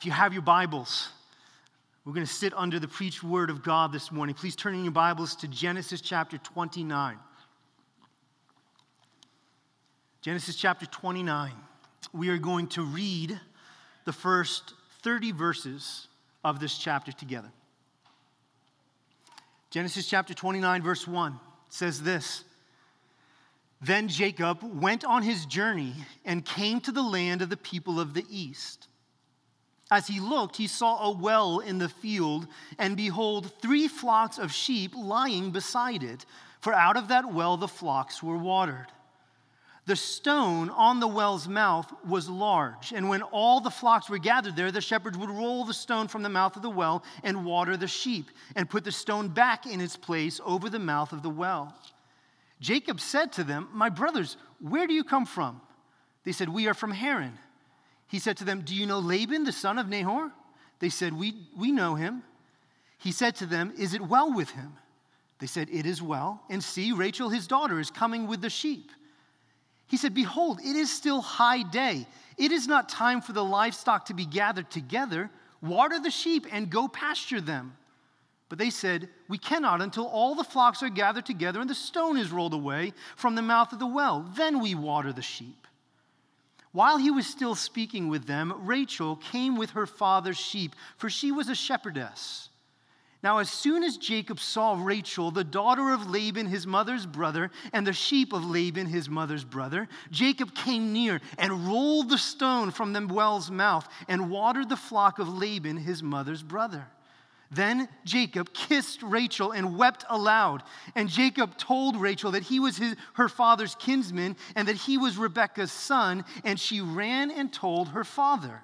If you have your Bibles, we're going to sit under the preached word of God this morning. Please turn in your Bibles to Genesis chapter 29. Genesis chapter 29. We are going to read the first 30 verses of this chapter together. Genesis chapter 29, verse 1 says this Then Jacob went on his journey and came to the land of the people of the east. As he looked, he saw a well in the field, and behold, three flocks of sheep lying beside it, for out of that well the flocks were watered. The stone on the well's mouth was large, and when all the flocks were gathered there, the shepherds would roll the stone from the mouth of the well and water the sheep, and put the stone back in its place over the mouth of the well. Jacob said to them, My brothers, where do you come from? They said, We are from Haran. He said to them, Do you know Laban, the son of Nahor? They said, We, we know him. He said to them, Is it well with him? They said, It is well. And see, Rachel, his daughter, is coming with the sheep. He said, Behold, it is still high day. It is not time for the livestock to be gathered together. Water the sheep and go pasture them. But they said, We cannot until all the flocks are gathered together and the stone is rolled away from the mouth of the well. Then we water the sheep. While he was still speaking with them, Rachel came with her father's sheep, for she was a shepherdess. Now, as soon as Jacob saw Rachel, the daughter of Laban, his mother's brother, and the sheep of Laban, his mother's brother, Jacob came near and rolled the stone from the well's mouth and watered the flock of Laban, his mother's brother. Then Jacob kissed Rachel and wept aloud. And Jacob told Rachel that he was his, her father's kinsman and that he was Rebekah's son, and she ran and told her father.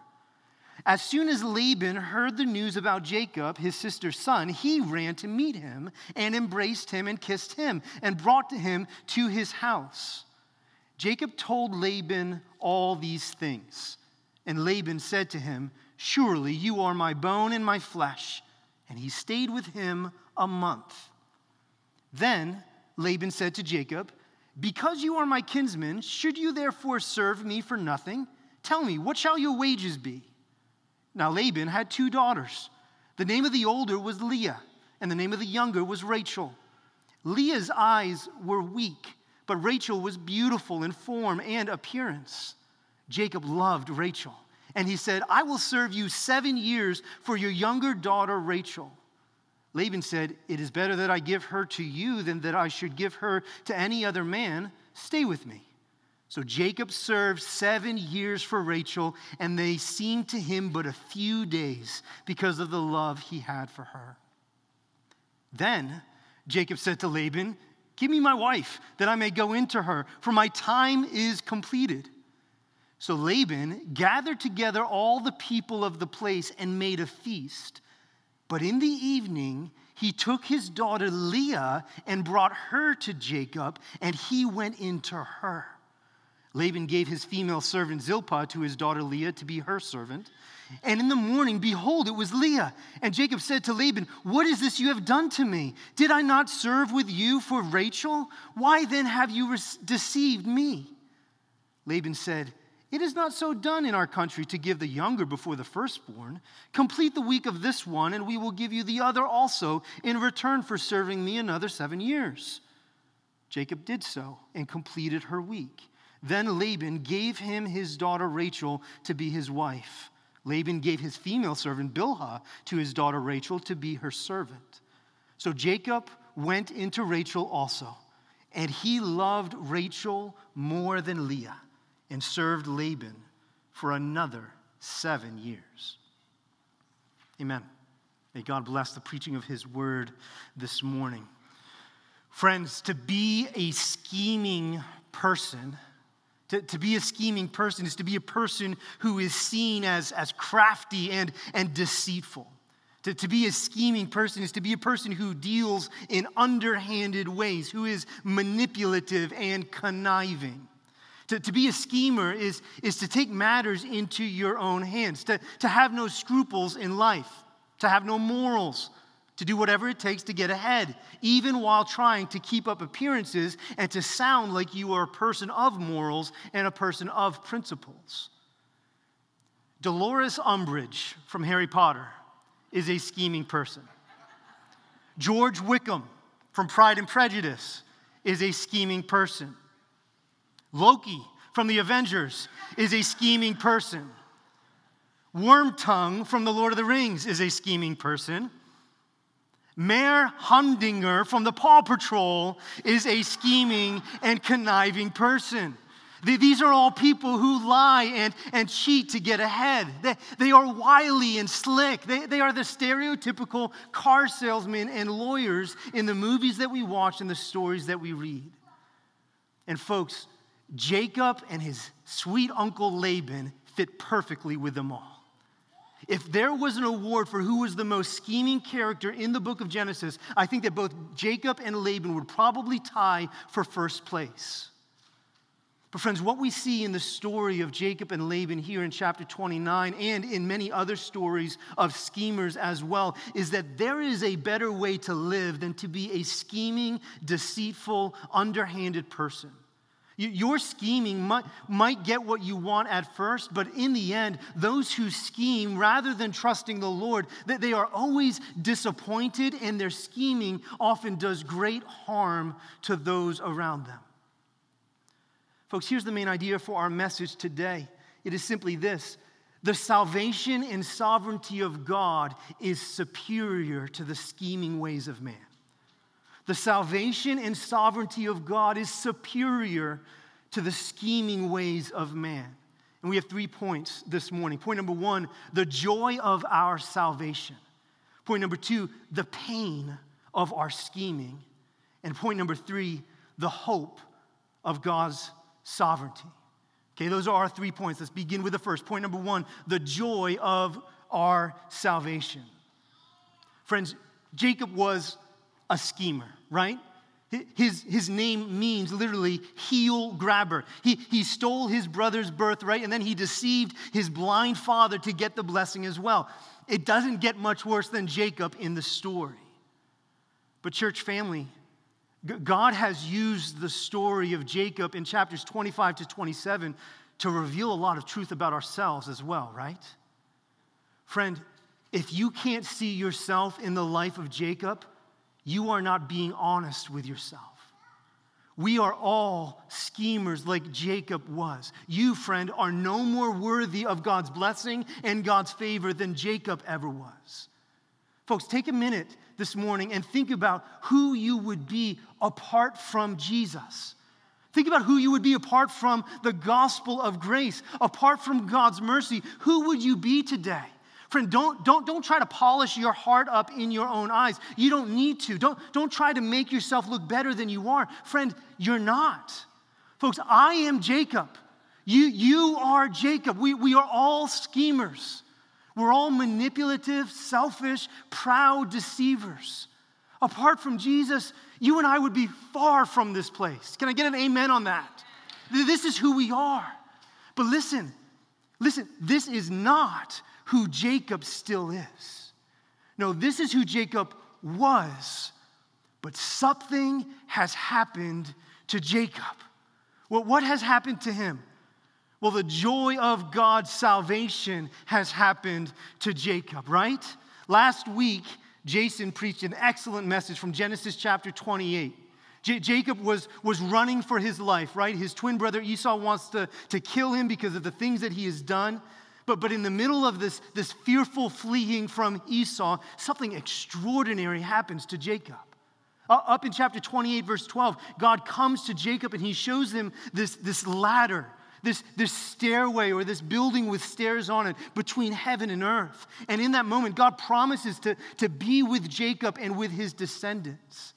As soon as Laban heard the news about Jacob, his sister's son, he ran to meet him and embraced him and kissed him and brought him to his house. Jacob told Laban all these things. And Laban said to him, Surely you are my bone and my flesh and he stayed with him a month. Then Laban said to Jacob, Because you are my kinsman, should you therefore serve me for nothing? Tell me, what shall your wages be? Now Laban had two daughters. The name of the older was Leah, and the name of the younger was Rachel. Leah's eyes were weak, but Rachel was beautiful in form and appearance. Jacob loved Rachel and he said, I will serve you seven years for your younger daughter Rachel. Laban said, It is better that I give her to you than that I should give her to any other man. Stay with me. So Jacob served seven years for Rachel, and they seemed to him but a few days because of the love he had for her. Then Jacob said to Laban, Give me my wife, that I may go into her, for my time is completed. So Laban gathered together all the people of the place and made a feast. But in the evening, he took his daughter Leah and brought her to Jacob, and he went into her. Laban gave his female servant Zilpah to his daughter Leah to be her servant. And in the morning, behold, it was Leah. And Jacob said to Laban, What is this you have done to me? Did I not serve with you for Rachel? Why then have you deceived me? Laban said, it is not so done in our country to give the younger before the firstborn. Complete the week of this one, and we will give you the other also in return for serving me another seven years. Jacob did so and completed her week. Then Laban gave him his daughter Rachel to be his wife. Laban gave his female servant Bilhah to his daughter Rachel to be her servant. So Jacob went into Rachel also, and he loved Rachel more than Leah and served Laban for another seven years. Amen. May God bless the preaching of his word this morning. Friends, to be a scheming person, to, to be a scheming person is to be a person who is seen as, as crafty and, and deceitful. To, to be a scheming person is to be a person who deals in underhanded ways, who is manipulative and conniving. To, to be a schemer is, is to take matters into your own hands, to, to have no scruples in life, to have no morals, to do whatever it takes to get ahead, even while trying to keep up appearances and to sound like you are a person of morals and a person of principles. Dolores Umbridge from Harry Potter is a scheming person. George Wickham from Pride and Prejudice is a scheming person. Loki from the Avengers is a scheming person. Wormtongue from the Lord of the Rings is a scheming person. Mayor Humdinger from the Paw Patrol is a scheming and conniving person. These are all people who lie and, and cheat to get ahead. They, they are wily and slick. They, they are the stereotypical car salesmen and lawyers in the movies that we watch and the stories that we read. And folks, Jacob and his sweet uncle Laban fit perfectly with them all. If there was an award for who was the most scheming character in the book of Genesis, I think that both Jacob and Laban would probably tie for first place. But, friends, what we see in the story of Jacob and Laban here in chapter 29 and in many other stories of schemers as well is that there is a better way to live than to be a scheming, deceitful, underhanded person. Your scheming might, might get what you want at first, but in the end, those who scheme, rather than trusting the Lord, that they are always disappointed, and their scheming often does great harm to those around them. Folks, here's the main idea for our message today it is simply this the salvation and sovereignty of God is superior to the scheming ways of man. The salvation and sovereignty of God is superior to the scheming ways of man. And we have three points this morning. Point number one, the joy of our salvation. Point number two, the pain of our scheming. And point number three, the hope of God's sovereignty. Okay, those are our three points. Let's begin with the first. Point number one, the joy of our salvation. Friends, Jacob was a schemer, right? His, his name means literally heel grabber. He, he stole his brother's birthright and then he deceived his blind father to get the blessing as well. It doesn't get much worse than Jacob in the story. But, church family, God has used the story of Jacob in chapters 25 to 27 to reveal a lot of truth about ourselves as well, right? Friend, if you can't see yourself in the life of Jacob, you are not being honest with yourself. We are all schemers like Jacob was. You, friend, are no more worthy of God's blessing and God's favor than Jacob ever was. Folks, take a minute this morning and think about who you would be apart from Jesus. Think about who you would be apart from the gospel of grace, apart from God's mercy. Who would you be today? Friend, don't, don't, don't try to polish your heart up in your own eyes. You don't need to. Don't, don't try to make yourself look better than you are. Friend, you're not. Folks, I am Jacob. You, you are Jacob. We, we are all schemers. We're all manipulative, selfish, proud deceivers. Apart from Jesus, you and I would be far from this place. Can I get an amen on that? This is who we are. But listen, listen, this is not who Jacob still is. No, this is who Jacob was, but something has happened to Jacob. Well, what has happened to him? Well, the joy of God's salvation has happened to Jacob, right? Last week, Jason preached an excellent message from Genesis chapter 28. J- Jacob was, was running for his life, right? His twin brother Esau wants to, to kill him because of the things that he has done. But, but in the middle of this, this fearful fleeing from Esau, something extraordinary happens to Jacob. Uh, up in chapter 28, verse 12, God comes to Jacob and he shows him this, this ladder, this, this stairway or this building with stairs on it between heaven and earth. And in that moment, God promises to, to be with Jacob and with his descendants.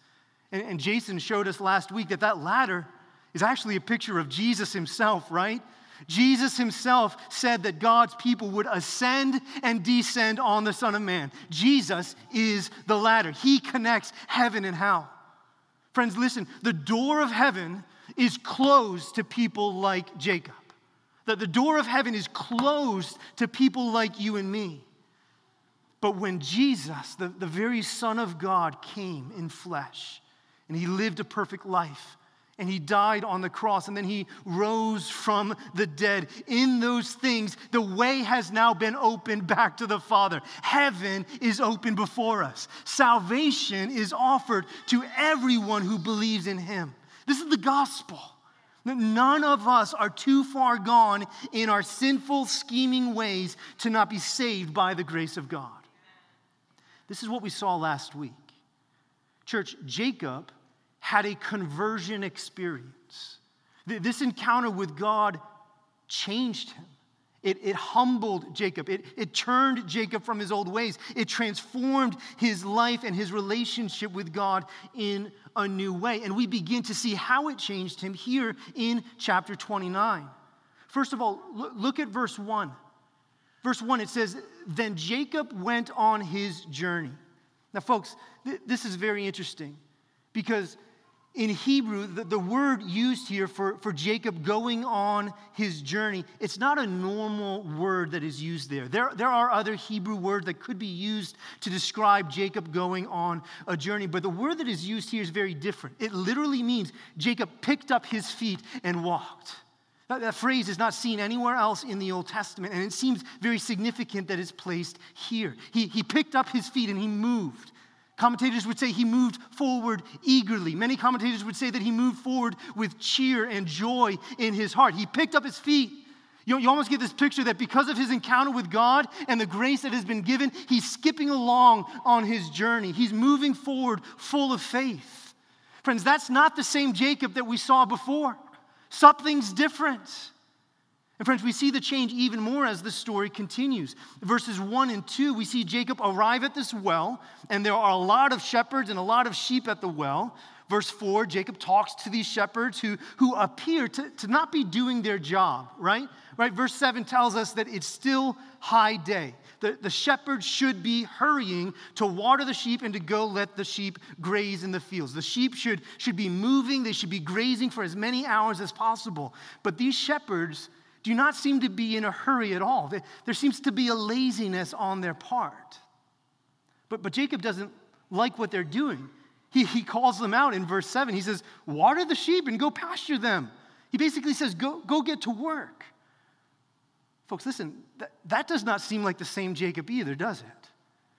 And, and Jason showed us last week that that ladder is actually a picture of Jesus himself, right? Jesus himself said that God's people would ascend and descend on the Son of Man. Jesus is the ladder, He connects heaven and hell. Friends, listen, the door of heaven is closed to people like Jacob. That the door of heaven is closed to people like you and me. But when Jesus, the, the very Son of God, came in flesh and he lived a perfect life, and he died on the cross and then he rose from the dead. In those things, the way has now been opened back to the Father. Heaven is open before us. Salvation is offered to everyone who believes in him. This is the gospel. None of us are too far gone in our sinful, scheming ways to not be saved by the grace of God. This is what we saw last week. Church, Jacob had a conversion experience. This encounter with God changed him. It, it humbled Jacob. It, it turned Jacob from his old ways. It transformed his life and his relationship with God in a new way. And we begin to see how it changed him here in chapter 29. First of all, look at verse 1. Verse 1, it says, Then Jacob went on his journey. Now, folks, th- this is very interesting because in Hebrew, the, the, word used here for, for Jacob going on his journey, it's not a normal word that is used there. there. There are other Hebrew words that could be used to describe Jacob going on a journey, but the word that is used here is very different. It literally means Jacob picked up his feet and walked. That, that phrase is not seen anywhere else in the Old Testament, and it seems very significant that it's placed here. He, he picked up his feet and he moved. Commentators would say he moved forward eagerly. Many commentators would say that he moved forward with cheer and joy in his heart. He picked up his feet. You, you almost get this picture that because of his encounter with God and the grace that has been given, he's skipping along on his journey. He's moving forward full of faith. Friends, that's not the same Jacob that we saw before. Something's different. And friends, we see the change even more as the story continues. Verses 1 and 2, we see Jacob arrive at this well, and there are a lot of shepherds and a lot of sheep at the well. Verse 4, Jacob talks to these shepherds who, who appear to, to not be doing their job, right? Right? Verse 7 tells us that it's still high day. The, the shepherds should be hurrying to water the sheep and to go let the sheep graze in the fields. The sheep should, should be moving, they should be grazing for as many hours as possible. But these shepherds, do not seem to be in a hurry at all. There seems to be a laziness on their part. But, but Jacob doesn't like what they're doing. He, he calls them out in verse 7. He says, Water the sheep and go pasture them. He basically says, Go, go get to work. Folks, listen, that, that does not seem like the same Jacob either, does it?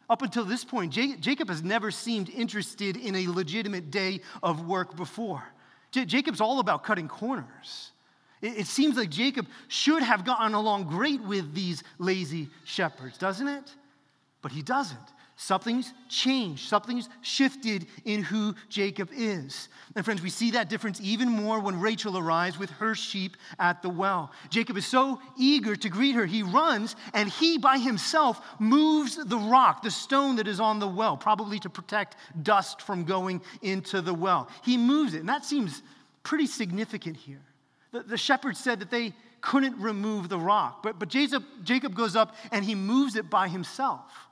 Up until this point, Jacob has never seemed interested in a legitimate day of work before. Jacob's all about cutting corners. It, seems like Jacob should have gotten along great with these lazy shepherds, doesn't it? But he doesn't. Something's changed, something's shifted in who Jacob is. And friends, we see that difference even more when Rachel arrives with her sheep at the well. Jacob is so eager to greet her, he runs and he by himself moves the rock, the stone that is on the well, probably to protect dust from going into the well. He moves it, and that seems pretty significant here. The, the shepherd said that they couldn't remove the rock, but, but Jacob, Jacob goes up and he moves it by himself.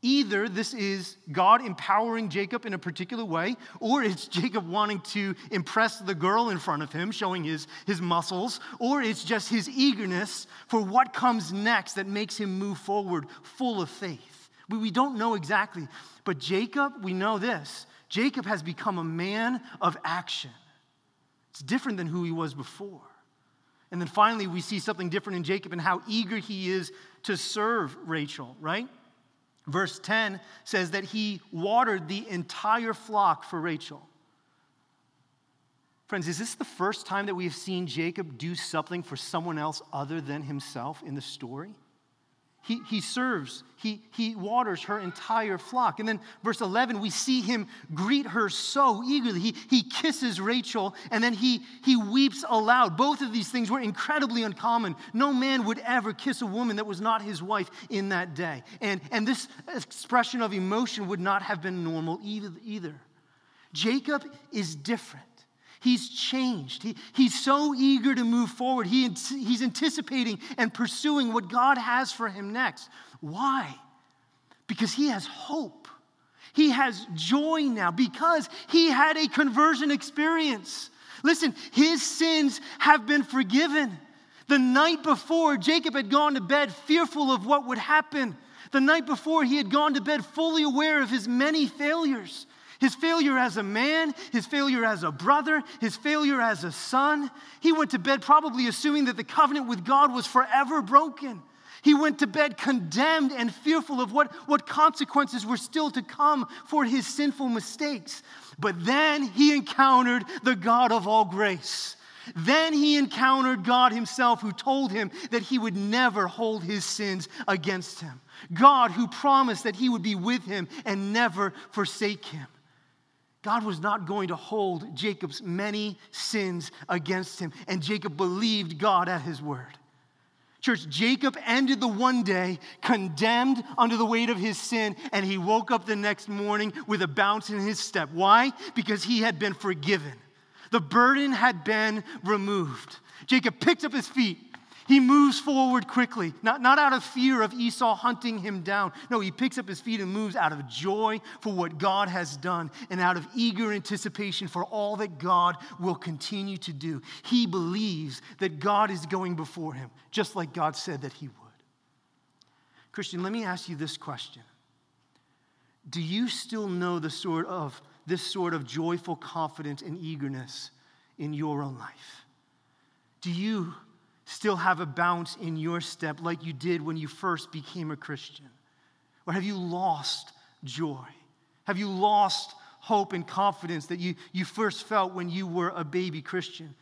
Either this is God empowering Jacob in a particular way, or it's Jacob wanting to impress the girl in front of him, showing his, his muscles, or it's just his eagerness for what comes next that makes him move forward full of faith. We, we don't know exactly, but Jacob, we know this Jacob has become a man of action. It's different than who he was before. And then finally, we see something different in Jacob and how eager he is to serve Rachel, right? Verse 10 says that he watered the entire flock for Rachel. Friends, is this the first time that we have seen Jacob do something for someone else other than himself in the story? He, he serves, he, he waters her entire flock. And then, verse 11, we see him greet her so eagerly. He, he kisses Rachel and then he, he weeps aloud. Both of these things were incredibly uncommon. No man would ever kiss a woman that was not his wife in that day. And, and this expression of emotion would not have been normal either. either. Jacob is different. He's changed. He, he's so eager to move forward. He, he's anticipating and pursuing what God has for him next. Why? Because he has hope. He has joy now because he had a conversion experience. Listen, his sins have been forgiven. The night before, Jacob had gone to bed fearful of what would happen. The night before, he had gone to bed fully aware of his many failures. His failure as a man, his failure as a brother, his failure as a son. He went to bed probably assuming that the covenant with God was forever broken. He went to bed condemned and fearful of what, what consequences were still to come for his sinful mistakes. But then he encountered the God of all grace. Then he encountered God himself, who told him that he would never hold his sins against him. God, who promised that he would be with him and never forsake him. God was not going to hold Jacob's many sins against him, and Jacob believed God at his word. Church, Jacob ended the one day condemned under the weight of his sin, and he woke up the next morning with a bounce in his step. Why? Because he had been forgiven. The burden had been removed. Jacob picked up his feet he moves forward quickly, not, not out of fear of Esau hunting him down. No, he picks up his feet and moves out of joy for what God has done and out of eager anticipation for all that God will continue to do. He believes that God is going before him, just like God said that he would. Christian, let me ask you this question Do you still know the sort of, this sort of joyful confidence and eagerness in your own life? Do you still have a bounce in your step like you did when you first became a Christian? Or have you lost joy? Have you lost hope and confidence that you, you first felt when you were a baby Christian?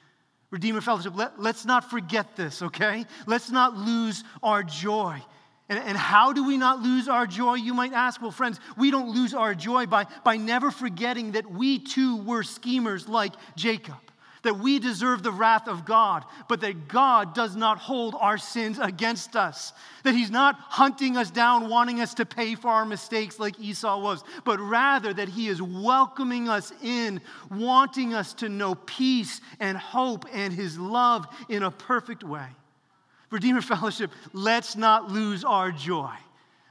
Redeemer Fellowship, let, let's not forget this, okay? Let's not lose our joy. And, and how do we not lose our joy, you might ask? Well, friends, we don't lose our joy by, by never forgetting that we too were schemers like Jacob that we deserve the wrath of God, but that God does not hold our sins against us. That He's not hunting us down, wanting us to pay for our mistakes like Esau was, but rather that He is welcoming us in, wanting us to know peace and hope and His love in a perfect way. Redeemer Fellowship, let's not lose our joy.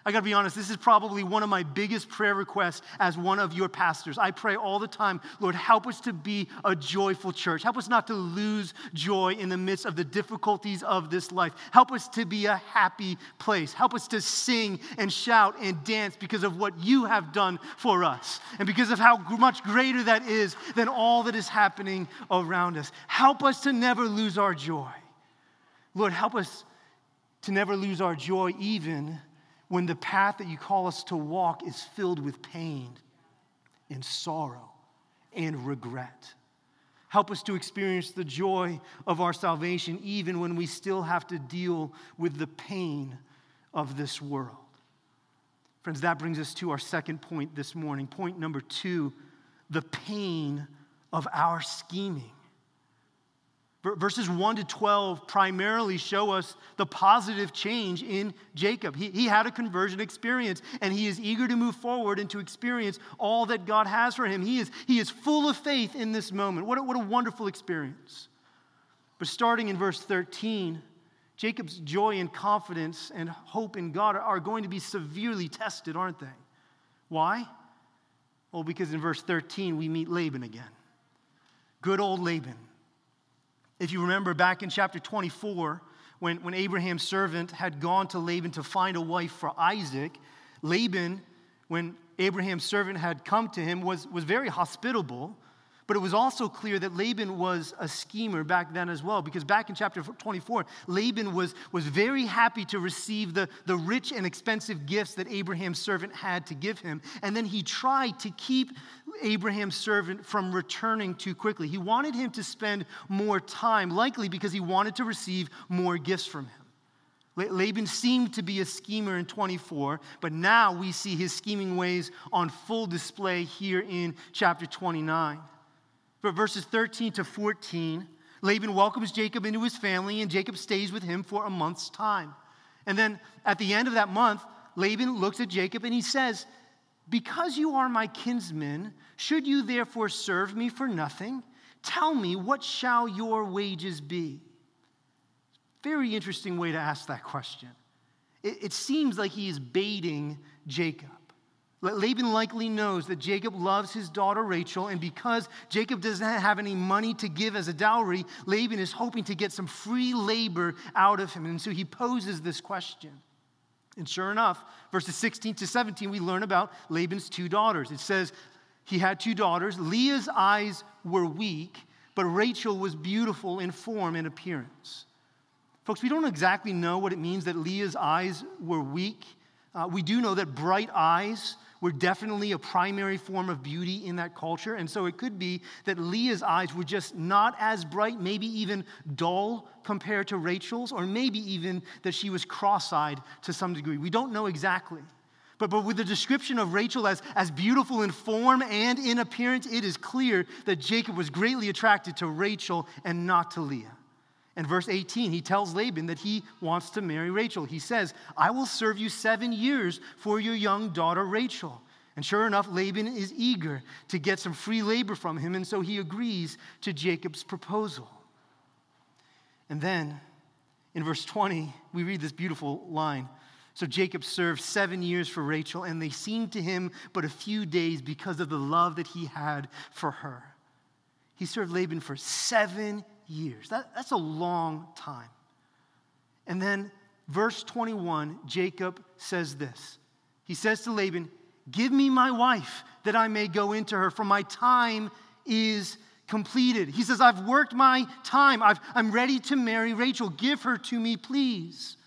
I gotta be honest, this is probably one of my biggest prayer requests as one of your pastors. I pray all the time, Lord, help us to be a joyful church. Help us not to lose joy in the midst of the difficulties of this life. Help us to be a happy place. Help us to sing and shout and dance because of what you have done for us and because of how much greater that is than all that is happening around us. Help us to never lose our joy. Lord, help us to never lose our joy even when the path that you call us to walk is filled with pain and sorrow and regret. Help us to experience the joy of our salvation even when we still have to deal with the pain of this world. Friends, that brings us to our second point this morning. Point number two the pain of our scheming. Verses 1 to 12 primarily show us the positive change in Jacob. He, he had a conversion experience and he is eager to move forward and to experience all that God has for him. He is, he is full of faith in this moment. What a, what a wonderful experience. But starting in verse 13, Jacob's joy and confidence and hope in God are going to be severely tested, aren't they? Why? Well, because in verse 13 we meet Laban again. Good old Laban if you remember back in chapter 24, when, when Abraham's servant had gone to Laban to find a wife for Isaac, Laban, when Abraham's servant had come to him, was, was very hospitable. But it was also clear that Laban was a schemer back then as well, because back in chapter 24, Laban was, was very happy to receive the, the rich and expensive gifts that Abraham's servant had to give him. And then he tried to keep Abraham's servant from returning too quickly. He wanted him to spend more time, likely because he wanted to receive more gifts from him. Laban seemed to be a schemer in 24, but now we see his scheming ways on full display here in chapter 29. But verses 13 to 14, Laban welcomes Jacob into his family, and Jacob stays with him for a month's time. And then at the end of that month, Laban looks at Jacob and he says, Because you are my kinsman, should you therefore serve me for nothing? Tell me, what shall your wages be? Very interesting way to ask that question. It, it seems like he is baiting Jacob. Laban likely knows that Jacob loves his daughter Rachel, and because Jacob doesn't have any money to give as a dowry, Laban is hoping to get some free labor out of him. And so he poses this question. And sure enough, verses 16 to 17, we learn about Laban's two daughters. It says, he had two daughters. Leah's eyes were weak, but Rachel was beautiful in form and appearance. Folks, we don't exactly know what it means that Leah's eyes were weak. Uh, we do know that bright eyes were definitely a primary form of beauty in that culture. And so it could be that Leah's eyes were just not as bright, maybe even dull compared to Rachel's, or maybe even that she was cross eyed to some degree. We don't know exactly. But, but with the description of Rachel as, as beautiful in form and in appearance, it is clear that Jacob was greatly attracted to Rachel and not to Leah. In verse 18, he tells Laban that he wants to marry Rachel. He says, I will serve you seven years for your young daughter Rachel. And sure enough, Laban is eager to get some free labor from him, and so he agrees to Jacob's proposal. And then in verse 20, we read this beautiful line. So Jacob served seven years for Rachel, and they seemed to him but a few days because of the love that he had for her. He served Laban for seven years. That, that's a long time. And then, verse 21, Jacob says this He says to Laban, Give me my wife that I may go into her, for my time is completed. He says, I've worked my time. i am ready to marry Rachel. Give her to me, please.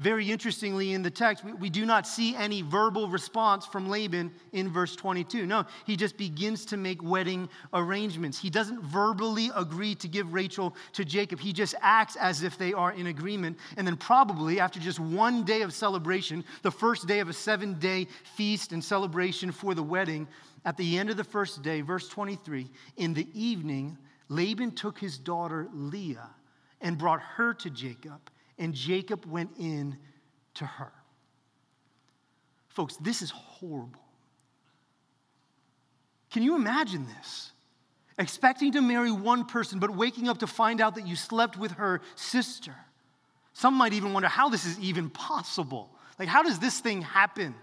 Very interestingly, in the text, we, we, do not see any verbal response from Laban in verse 22. No, he just begins to make wedding arrangements. He doesn't verbally agree to give Rachel to Jacob. He just acts as if they are in agreement. And then, probably after just one day of celebration, the first day of a seven day feast and celebration for the wedding, at the end of the first day, verse 23, in the evening, Laban took his daughter Leah and brought her to Jacob and Jacob went in to her. Folks, this is horrible. Can you imagine this? Expecting to marry one person, but waking up to find out that you slept with her sister. Some might even wonder how this is even possible. Like, how does this thing happen?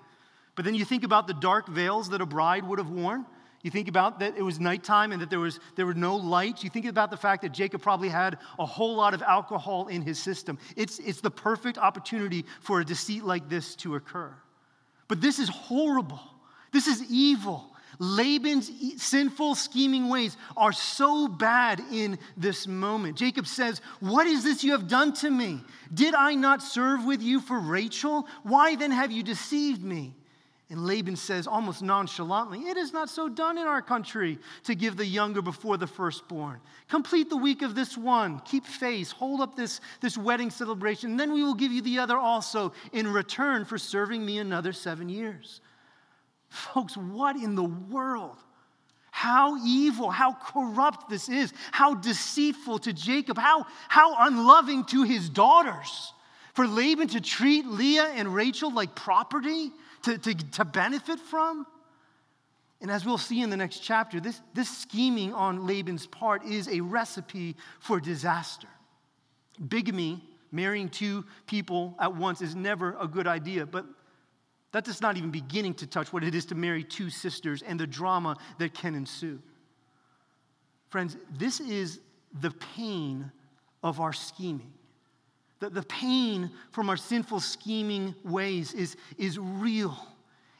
But then you think about the dark veils that a bride would have worn. You think about that it was nighttime and that there was there were no lights. You think about the fact that Jacob probably had a whole lot of alcohol in his system. It's, it's the perfect opportunity for a deceit like this to occur. But this is horrible. This is evil. Laban's sinful, scheming ways are so bad in this moment. Jacob says, What is this you have done to me? Did I not serve with you for Rachel? Why then have you deceived me? And Laban says almost nonchalantly, It is not so done in our country to give the younger before the firstborn. Complete the week of this one. Keep face. Hold up this, this wedding celebration. And then we will give you the other also in return for serving me another seven years. Folks, what in the world? How evil, how corrupt this is, how deceitful to Jacob, how, how unloving to his daughters. For Laban to treat Leah and Rachel like property to, to, to benefit from. And as we'll see in the next chapter, this, this scheming on Laban's part is a recipe for disaster. Bigamy, marrying two people at once, is never a good idea, but that does not even beginning to touch what it is to marry two sisters and the drama that can ensue. Friends, this is the pain of our scheming. The, the pain from our sinful, scheming ways is, is real.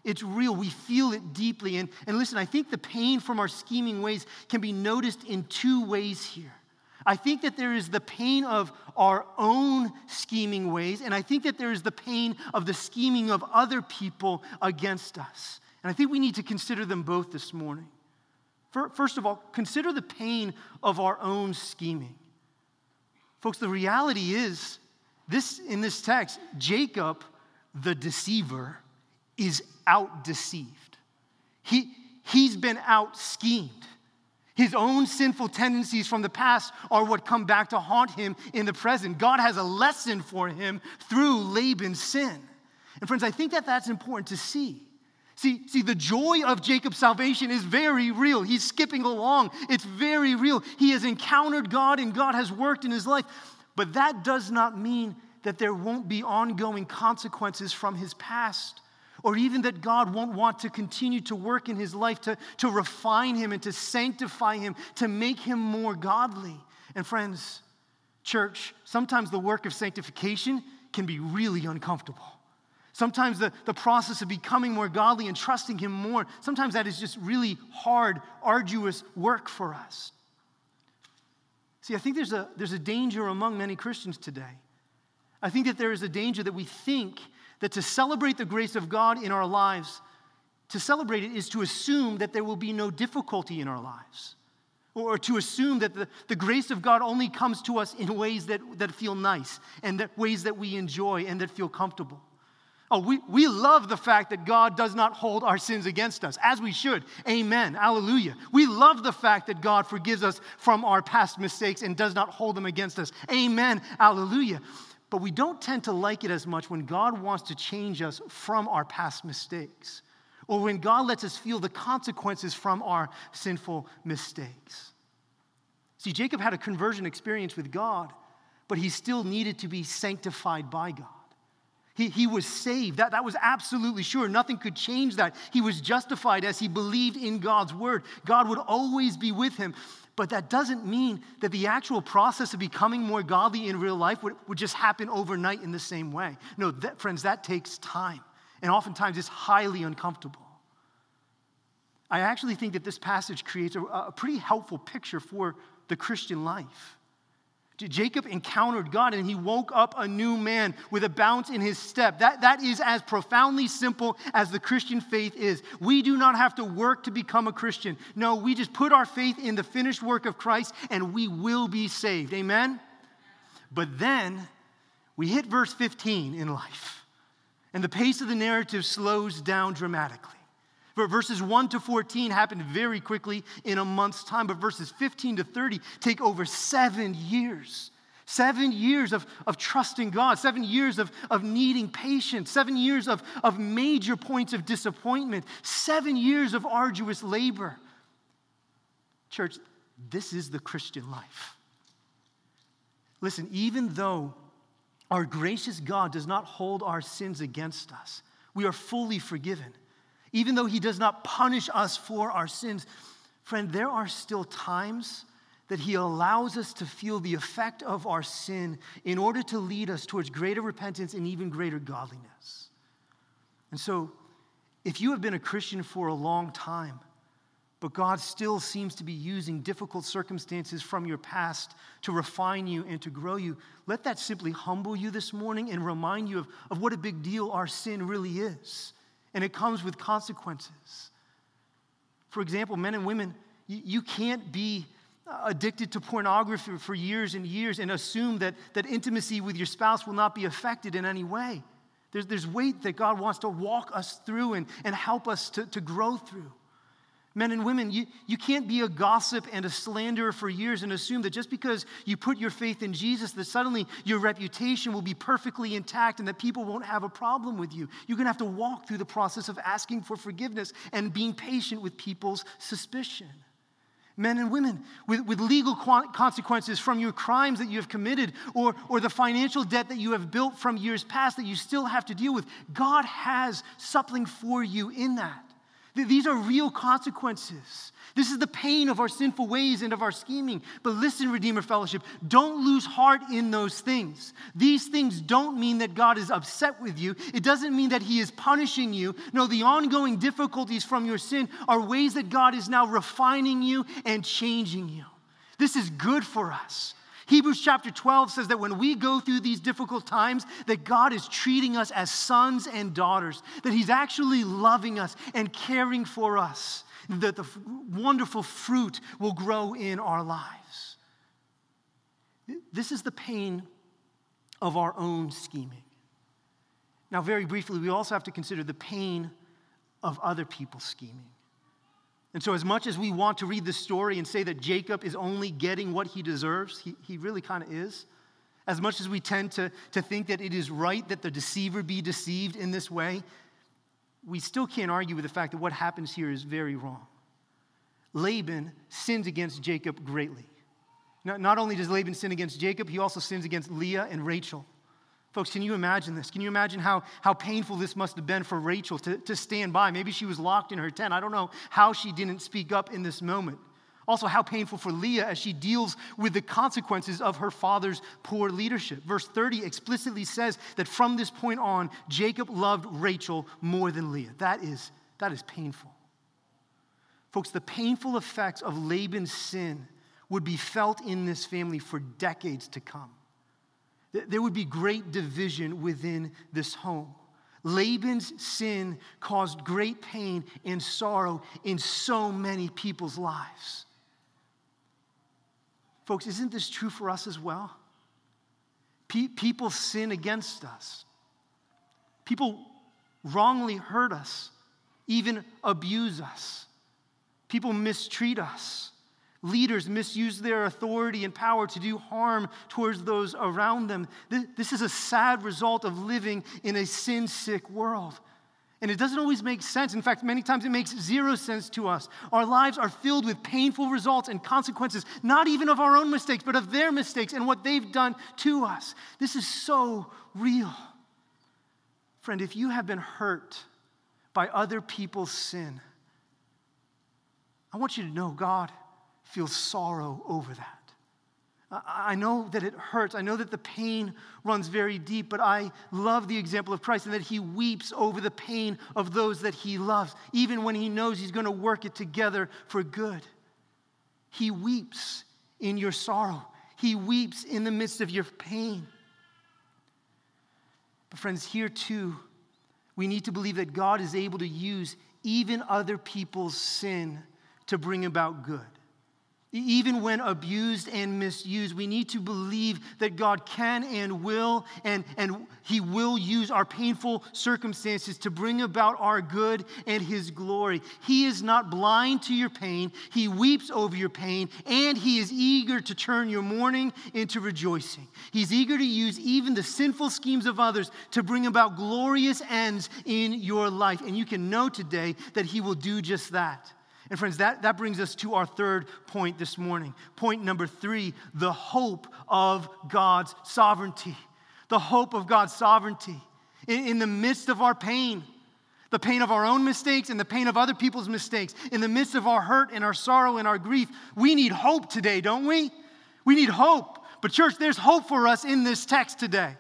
It's real. We feel it deeply. And, and listen, I think the pain from our scheming ways can be noticed in two ways here. I think that there is the pain of our own scheming ways, and I think that there is the pain of the scheming of other people against us. And I think we need to consider them both this morning. First of all, consider the pain of our own scheming. Folks, the reality is this, in this text, Jacob, the deceiver, is out deceived. He, he's been out schemed. His own sinful tendencies from the past are what come back to haunt him in the present. God has a lesson for him through Laban's sin. And friends, I think that that's important to see. See, see, the joy of Jacob's salvation is very real. He's skipping along. It's very real. He has encountered God and God has worked in his life. But that does not mean that there won't be ongoing consequences from his past, or even that God won't want to continue to work in his life to, to refine him and to sanctify him, to make him more godly. And friends, church, sometimes the work of sanctification can be really uncomfortable. Sometimes the, the process of becoming more godly and trusting Him more, sometimes that is just really hard, arduous work for us. See, I think there's a, there's a danger among many Christians today. I think that there is a danger that we think that to celebrate the grace of God in our lives, to celebrate it is to assume that there will be no difficulty in our lives, or to assume that the, the grace of God only comes to us in ways that, that feel nice and that ways that we enjoy and that feel comfortable. Oh, we, we love the fact that God does not hold our sins against us, as we should. Amen. Hallelujah. We love the fact that God forgives us from our past mistakes and does not hold them against us. Amen. Hallelujah. But we don't tend to like it as much when God wants to change us from our past mistakes or when God lets us feel the consequences from our sinful mistakes. See, Jacob had a conversion experience with God, but he still needed to be sanctified by God. He, he was saved. That, that was absolutely sure. Nothing could change that. He was justified as he believed in God's word. God would always be with him. But that doesn't mean that the actual process of becoming more godly in real life would, would just happen overnight in the same way. No, that, friends, that takes time. And oftentimes it's highly uncomfortable. I actually think that this passage creates a, a pretty helpful picture for the Christian life. Jacob encountered God and he woke up a new man with a bounce in his step. That, that is as profoundly simple as the Christian faith is. We do not have to work to become a Christian. No, we just put our faith in the finished work of Christ and we will be saved. Amen? But then we hit verse 15 in life, and the pace of the narrative slows down dramatically. But verses 1 to 14 happened very quickly in a month's time, but verses 15 to 30 take over seven years. Seven years of, of trusting God, seven years of, of needing patience, seven years of, of major points of disappointment, seven years of arduous labor. Church, this is the Christian life. Listen, even though our gracious God does not hold our sins against us, we are fully forgiven even though He does not punish us for our sins, friend, there are still times that He allows us to feel the effect of our sin in order to lead us towards greater repentance and even greater godliness. And so, if you have been a Christian for a long time, but God still seems to be using difficult circumstances from your past to refine you and to grow you. Let that simply humble you this morning and remind you of, of what a big deal our sin really is and it comes with consequences. For example, men and women, you, you can't be uh, addicted to pornography for years and years and assume that, that intimacy with your spouse will not be affected in any way. There's, there's weight that God wants to walk us through and, and help us to, to grow through. Men and women, you, you can't be a gossip and a slanderer for years and assume that just because you put your faith in Jesus, that suddenly your reputation will be perfectly intact and that people won't have a problem with you. You're going to have to walk through the process of asking for forgiveness and being patient with people's suspicion. Men and women, with, with legal consequences from your crimes that you have committed or, or the financial debt that you have built from years past that you still have to deal with, God has something for you in that. These are real consequences. This is the pain of our sinful ways and of our scheming. But listen, Redeemer Fellowship, don't lose heart in those things. These things don't mean that God is upset with you, it doesn't mean that He is punishing you. No, the ongoing difficulties from your sin are ways that God is now refining you and changing you. This is good for us. Hebrews chapter 12 says that when we go through these difficult times, that God is treating us as sons and daughters, that He's actually loving us and caring for us, that the wonderful fruit will grow in our lives. This is the pain of our own scheming. Now, very briefly, we also have to consider the pain of other people's scheming. And so, as much as we want to read the story and say that Jacob is only getting what he deserves, he, he really kind of is. As much as we tend to, to think that it is right that the deceiver be deceived in this way, we still can't argue with the fact that what happens here is very wrong. Laban sins against Jacob greatly. Not, not only does Laban sin against Jacob, he also sins against Leah and Rachel. Folks, can you imagine this? Can you imagine how, how painful this must have been for Rachel to, to stand by? Maybe she was locked in her tent. I don't know how she didn't speak up in this moment. Also, how painful for Leah as she deals with the consequences of her father's poor leadership. Verse 30 explicitly says that from this point on, Jacob loved Rachel more than Leah. That is, that is painful. Folks, the painful effects of Laban's sin would be felt in this family for decades to come. There would be great division within this home. Laban's sin caused great pain and sorrow in so many people's lives. Folks, isn't this true for us as well? Pe- people sin against us. People wrongly hurt us, even abuse us. People mistreat us. Leaders misuse their authority and power to do harm towards those around them. This is a sad result of living in a sin sick world. And it doesn't always make sense. In fact, many times it makes zero sense to us. Our lives are filled with painful results and consequences, not even of our own mistakes, but of their mistakes and what they've done to us. This is so real. Friend, if you have been hurt by other people's sin, I want you to know God feels sorrow over that. I know that it hurts. I know that the pain runs very deep, but I love the example of Christ and that he weeps over the pain of those that he loves, even when he knows he's going to work it together for good. He weeps in your sorrow, he weeps in the midst of your pain. But, friends, here too, we need to believe that God is able to use even other people's sin to bring about good. Even when abused and misused, we need to believe that God can and will, and, and He will use our painful circumstances to bring about our good and His glory. He is not blind to your pain, He weeps over your pain, and He is eager to turn your mourning into rejoicing. He's eager to use even the sinful schemes of others to bring about glorious ends in your life. And you can know today that He will do just that. And friends, that, that brings us to our third point this morning. Point number three the hope of God's sovereignty. The hope of God's sovereignty. In, in the midst of our pain, the pain of our own mistakes and the pain of other people's mistakes, in the midst of our hurt and our sorrow and our grief, we need hope today, don't we? We need hope. But, church, there's hope for us in this text today.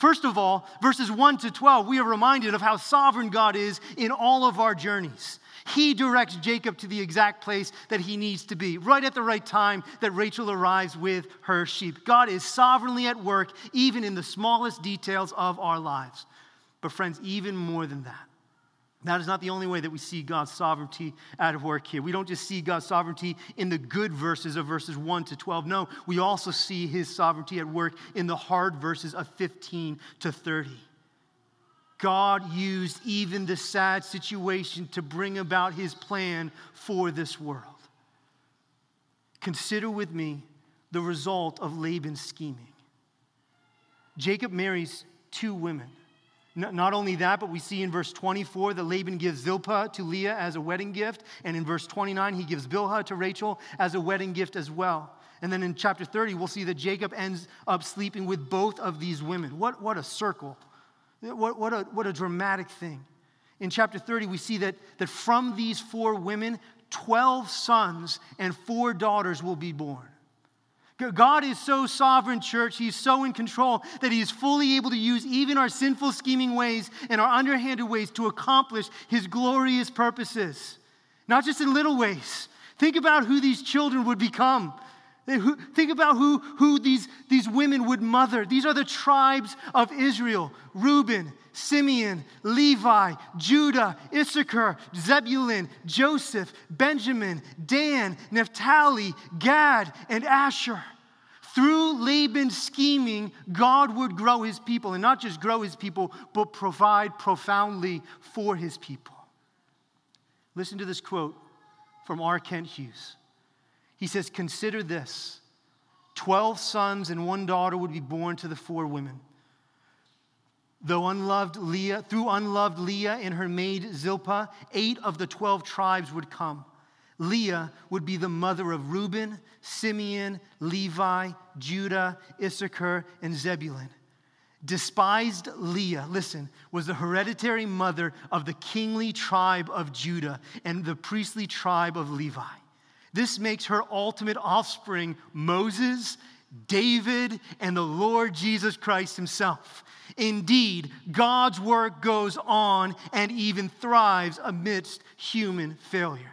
First of all, verses 1 to 12, we are reminded of how sovereign God is in all of our journeys. He directs Jacob to the exact place that he needs to be, right at the right time that Rachel arrives with her sheep. God is sovereignly at work, even in the smallest details of our lives. But, friends, even more than that, that is not the only way that we see God's sovereignty at work here. We don't just see God's sovereignty in the good verses of verses 1 to 12. No, we also see his sovereignty at work in the hard verses of 15 to 30. God used even the sad situation to bring about his plan for this world. Consider with me the result of Laban's scheming. Jacob marries two women. Not only that, but we see in verse 24 that Laban gives Zilpah to Leah as a wedding gift. And in verse 29, he gives Bilhah to Rachel as a wedding gift as well. And then in chapter 30, we'll see that Jacob ends up sleeping with both of these women. What, what a circle what, what, a, what a dramatic thing. In chapter 30, we see that, that from these four women, 12 sons and four daughters will be born. God is so sovereign, church. He's so in control that He is fully able to use even our sinful, scheming ways and our underhanded ways to accomplish His glorious purposes. Not just in little ways. Think about who these children would become. Think about who, who these, these women would mother. These are the tribes of Israel Reuben, Simeon, Levi, Judah, Issachar, Zebulun, Joseph, Benjamin, Dan, Naphtali, Gad, and Asher. Through Laban's scheming, God would grow his people, and not just grow his people, but provide profoundly for his people. Listen to this quote from R. Kent Hughes. He says, Consider this 12 sons and one daughter would be born to the four women. Though unloved Leah, through unloved Leah and her maid Zilpah, eight of the 12 tribes would come. Leah would be the mother of Reuben, Simeon, Levi, Judah, Issachar, and Zebulun. Despised Leah, listen, was the hereditary mother of the kingly tribe of Judah and the priestly tribe of Levi. This makes her ultimate offspring Moses, David, and the Lord Jesus Christ himself. Indeed, God's work goes on and even thrives amidst human failure.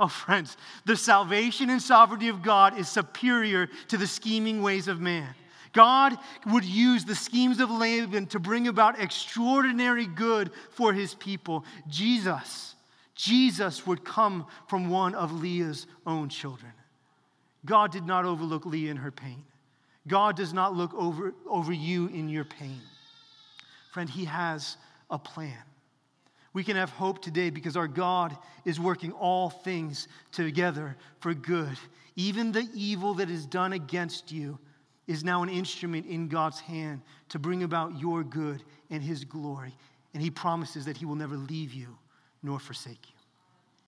Oh, friends, the salvation and sovereignty of God is superior to the scheming ways of man. God would use the schemes of Laban to bring about extraordinary good for his people. Jesus, Jesus would come from one of Leah's own children. God did not overlook Leah in her pain. God does not look over, over you in your pain. Friend, He has a plan. We can have hope today because our God is working all things together for good. Even the evil that is done against you is now an instrument in God's hand to bring about your good and His glory. And He promises that He will never leave you nor forsake you.